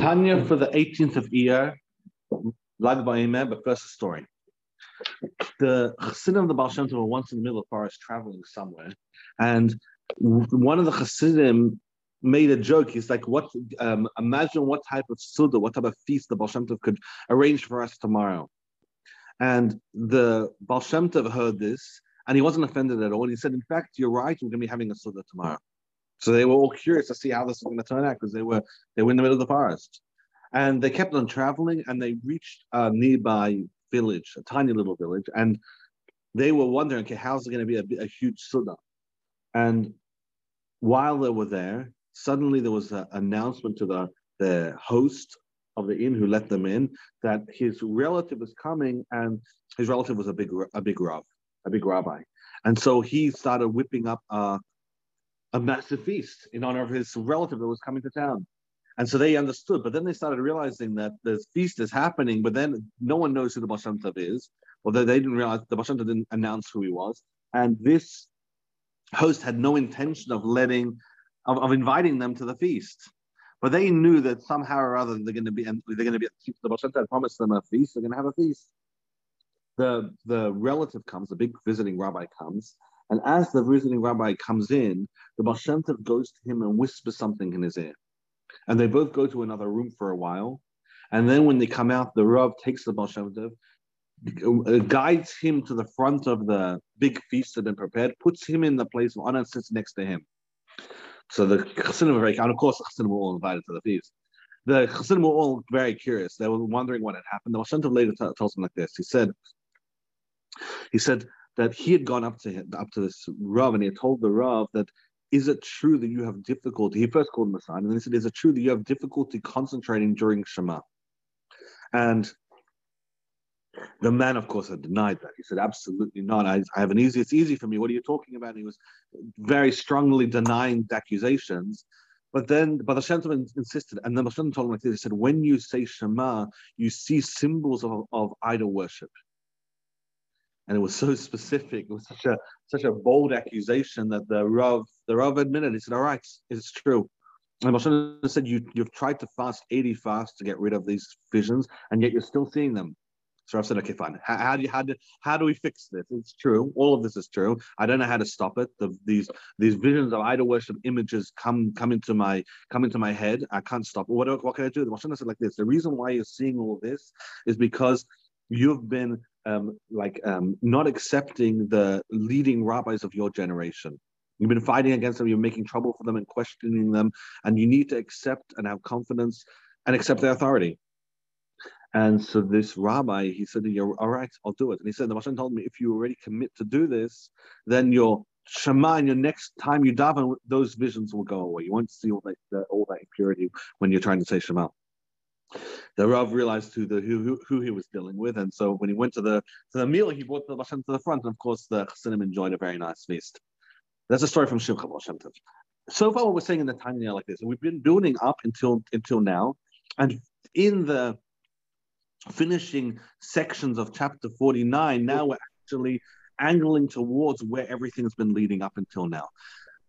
Tanya for the 18th of Iyar, Lag Ba'Omer, but first a story. The Chassidim of the Baal Shem Tov were once in the middle of forest traveling somewhere, and one of the Chassidim made a joke. He's like, "What? Um, imagine what type of suda, what type of feast the Baal Shem Tov could arrange for us tomorrow." And the Baal Shem Tov heard this, and he wasn't offended at all. He said, "In fact, you're right. We're going to be having a suda tomorrow." So they were all curious to see how this was going to turn out because they were they were in the middle of the forest, and they kept on traveling, and they reached a nearby village, a tiny little village, and they were wondering, okay, how's it going to be a, a huge suda? And while they were there, suddenly there was an announcement to the the host of the inn who let them in that his relative was coming, and his relative was a big a big rav, a big rabbi, and so he started whipping up a a massive feast in honor of his relative that was coming to town. And so they understood, but then they started realizing that the feast is happening, but then no one knows who the Tov is, or they didn't realize the Tov didn't announce who he was. And this host had no intention of letting, of, of inviting them to the feast. But they knew that somehow or other they're going to be, and they're going to be, the Tov promised them a feast, they're going to have a feast. The, the relative comes, the big visiting rabbi comes, and as the visiting rabbi comes in, the Baal goes to him and whispers something in his ear. And they both go to another room for a while. And then when they come out, the Rav takes the Baal uh, guides him to the front of the big feast that had been prepared, puts him in the place of honor and sits next to him. So the Chassidim were very, and of course, the Chassidim were all invited to the feast. The Chassidim were all very curious. They were wondering what had happened. The Baal later t- tells them like this. He said, he said, that he had gone up to him, up to this Rav, and he had told the Rav that is it true that you have difficulty? He first called him a sign, and then he said, Is it true that you have difficulty concentrating during Shema? And the man, of course, had denied that. He said, Absolutely not. I, I have an easy, it's easy for me. What are you talking about? And he was very strongly denying the accusations. But then, but the Shem insisted, and then the Shem told him like this. He said, When you say Shema, you see symbols of, of idol worship and it was so specific. It was such a such a bold accusation that the Rav the Rav admitted. He said, "All right, it's true." And Moshe said, "You you've tried to fast eighty fasts to get rid of these visions, and yet you're still seeing them." So Rav said, "Okay, fine. How, how do you how do how do we fix this? It's true. All of this is true. I don't know how to stop it. The, these these visions of idol worship images come come into my come into my head. I can't stop. What what can I do?" The Moshe said like this: "The reason why you're seeing all this is because." You've been um, like um, not accepting the leading rabbis of your generation. You've been fighting against them, you're making trouble for them and questioning them, and you need to accept and have confidence and accept their authority. And so this rabbi, he said, "You're all right, I'll do it." And he said, "The Moshe told me if you already commit to do this, then your Shema and your next time you daven, those visions will go away. You won't see all that all that impurity when you're trying to say Shema." The Rav realized who the who, who he was dealing with, and so when he went to the to the meal, he brought the Bashem to the front, and of course the Chassidim enjoyed a very nice feast. That's a story from Shimcha Bashem Tov. So far, what we're saying in the Tanya like this, and we've been building up until until now, and in the finishing sections of chapter 49, now we're actually angling towards where everything's been leading up until now.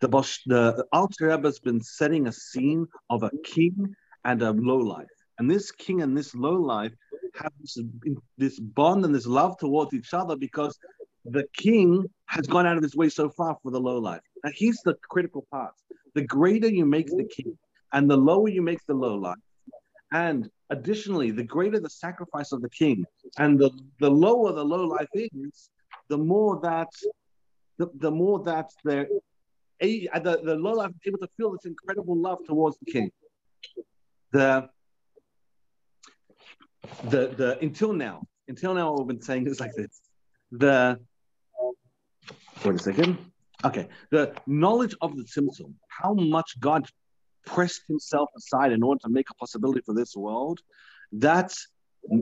The Besht, the Alter Rebbe has been setting a scene of a king and a lowlife and this king and this low life have this, this bond and this love towards each other because the king has gone out of his way so far for the low life. Now he's the critical part. The greater you make the king and the lower you make the low life. And additionally, the greater the sacrifice of the king and the, the lower the low life is, the more that the, the more that the, the low life is able to feel this incredible love towards the king. The the the until now, until now, what we've been saying is like this. The wait a second. Okay, the knowledge of the Tzimtzum, how much God pressed Himself aside in order to make a possibility for this world. That's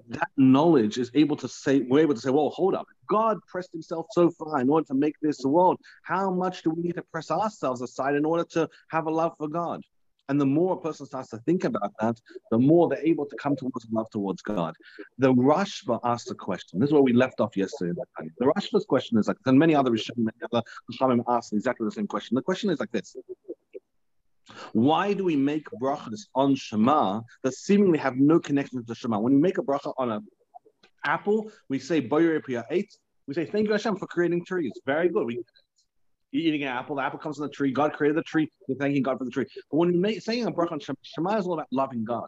that knowledge is able to say we're able to say, well, hold up. God pressed Himself so far in order to make this world. How much do we need to press ourselves aside in order to have a love for God? And the more a person starts to think about that, the more they're able to come towards love towards God. The Rashba asked a question. This is where we left off yesterday. The Rashba's question is like, and many other Rishonim, many other Rishonim asked exactly the same question. The question is like this. Why do we make brachas on Shema that seemingly have no connection to Shema? When we make a bracha on an apple, we say Boyer eight. We say thank you Hashem for creating trees. Very good. We eating an apple, the apple comes from the tree. God created the tree. We're thanking God for the tree. But when we're saying a bracha on Shema, Shema is all about loving God.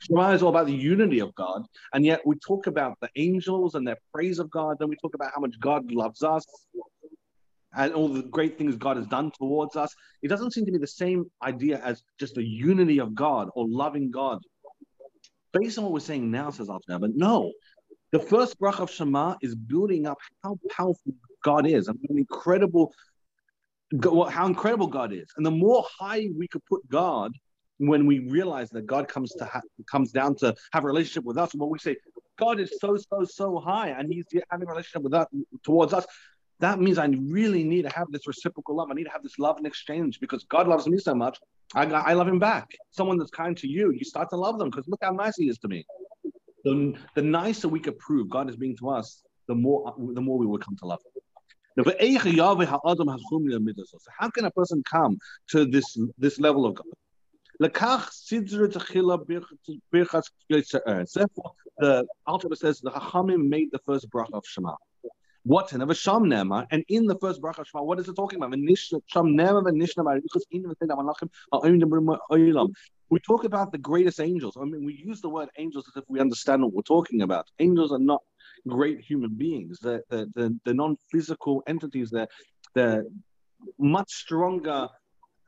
Shema is all about the unity of God, and yet we talk about the angels and their praise of God. Then we talk about how much God loves us and all the great things God has done towards us. It doesn't seem to be the same idea as just the unity of God or loving God. Based on what we're saying now, says Alter but no. The first brach of Shema is building up how powerful God is and how incredible, how incredible God is. And the more high we could put God, when we realize that God comes to ha- comes down to have a relationship with us, when we say God is so so so high and He's having a relationship with us towards us, that means I really need to have this reciprocal love. I need to have this love and exchange because God loves me so much. I, I love Him back. Someone that's kind to you, you start to love them because look how nice He is to me. The, the nicer we could prove God is being to us, the more the more we will come to love Him. How can a person come to this this level of God? Therefore, the Alter says the Chachamim made the first bracha of Shema. What and and in the first bracha Shema, what is it talking about? We talk about the greatest angels. I mean, we use the word angels as if we understand what we're talking about. Angels are not great human beings. They're, they're, they're, they're non-physical entities. They're, they're much stronger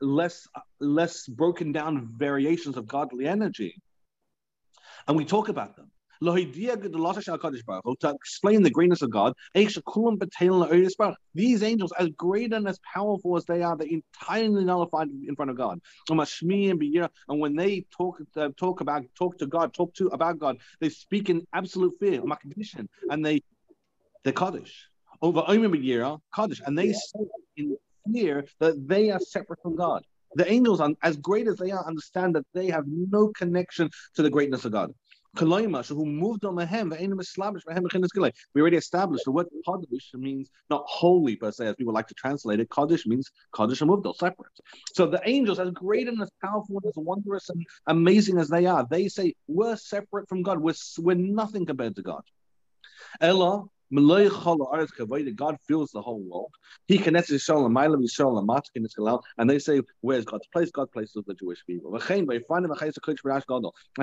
less less broken down variations of godly energy. And we talk about them. To explain the greatness of God, these angels, as great and as powerful as they are, they're entirely nullified in front of God. And when they talk uh, talk about talk to God, talk to about God, they speak in absolute fear, and they they Kaddish over Omer Kaddish, and they say in fear that they are separate from God. The angels, as great as they are, understand that they have no connection to the greatness of God. We already established the word Kaddish means not holy per se, as people like to translate it. Kaddish means Kaddish and Muvdal, separate. So the angels, as great and as powerful and as wondrous and amazing as they are, they say, we're separate from God. We're, we're nothing compared to God. Ella, God fills the whole world. He connects Yisrael and Mailam, Yisrael and Matkin and they say, Where's God's place? God places the Jewish people. And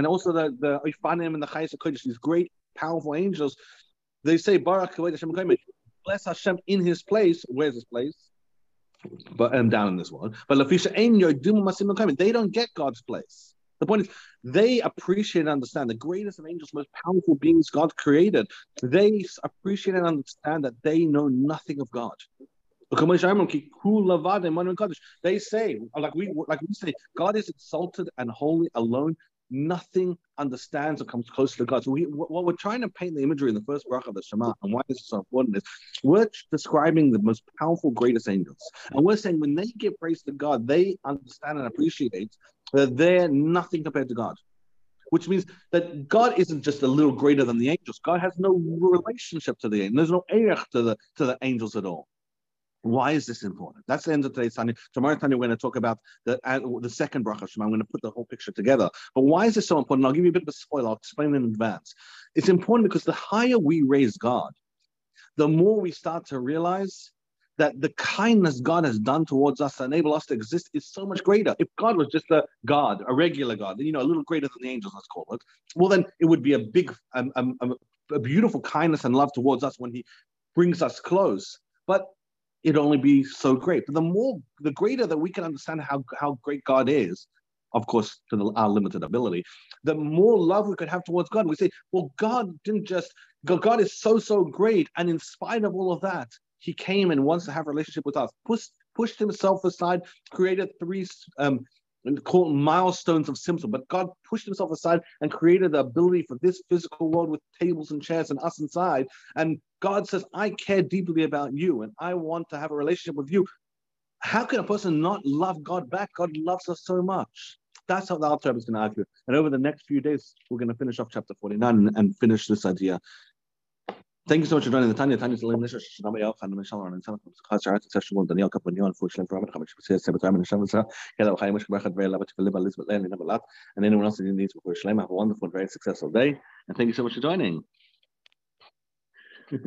also the, the and the Chayes Kodesh, these great, powerful angels, they say, Barak bless Hashem in his place. Where's his place? But I'm um, down in this world. But they don't get God's place. The point is, they appreciate and understand the greatest of angels, most powerful beings God created. They appreciate and understand that they know nothing of God. They say, like we like we say, God is exalted and holy alone. Nothing understands or comes close to God. So we, what we're trying to paint the imagery in the first bracha of the Shema, and why this is so important is we're describing the most powerful, greatest angels, and we're saying when they give praise to God, they understand and appreciate they're nothing compared to God. Which means that God isn't just a little greater than the angels. God has no relationship to the angels. There's no erech to the to the angels at all. Why is this important? That's the end of today's Tanya. Tomorrow, Tanya, we're going to talk about the uh, the second bracha Shema. I'm going to put the whole picture together. But why is this so important? I'll give you a bit of a spoiler. I'll explain in advance. It's important because the higher we raise God, the more we start to realize that the kindness God has done towards us to enable us to exist is so much greater. If God was just a God, a regular God, you know, a little greater than the angels, let's call it, well, then it would be a big, um, um, um, a beautiful kindness and love towards us when He brings us close. But it'd only be so great. But the more, the greater that we can understand how, how great God is, of course, to the, our limited ability, the more love we could have towards God. We say, well, God didn't just, God is so, so great. And in spite of all of that, he came and wants to have a relationship with us. Pushed, pushed himself aside, created three um, called milestones of Tzimtzum, but God pushed himself aside and created the ability for this physical world with tables and chairs and us inside. And God says, I care deeply about you and I want to have a relationship with you. How can a person not love God back? God loves us so much. That's how the Alter is going to argue. And over the next few days, we're going to finish off chapter 49 and, and finish this idea Thank you so much for joining the Tanya. Yal, Khan, Mishal, and Sana, Khazar, Session one, Daniel and Bachat, very Labat, Philip, Elizabeth Lane, and and anyone else that needs for Shalem. Have a wonderful, very successful day, and thank you so much for joining.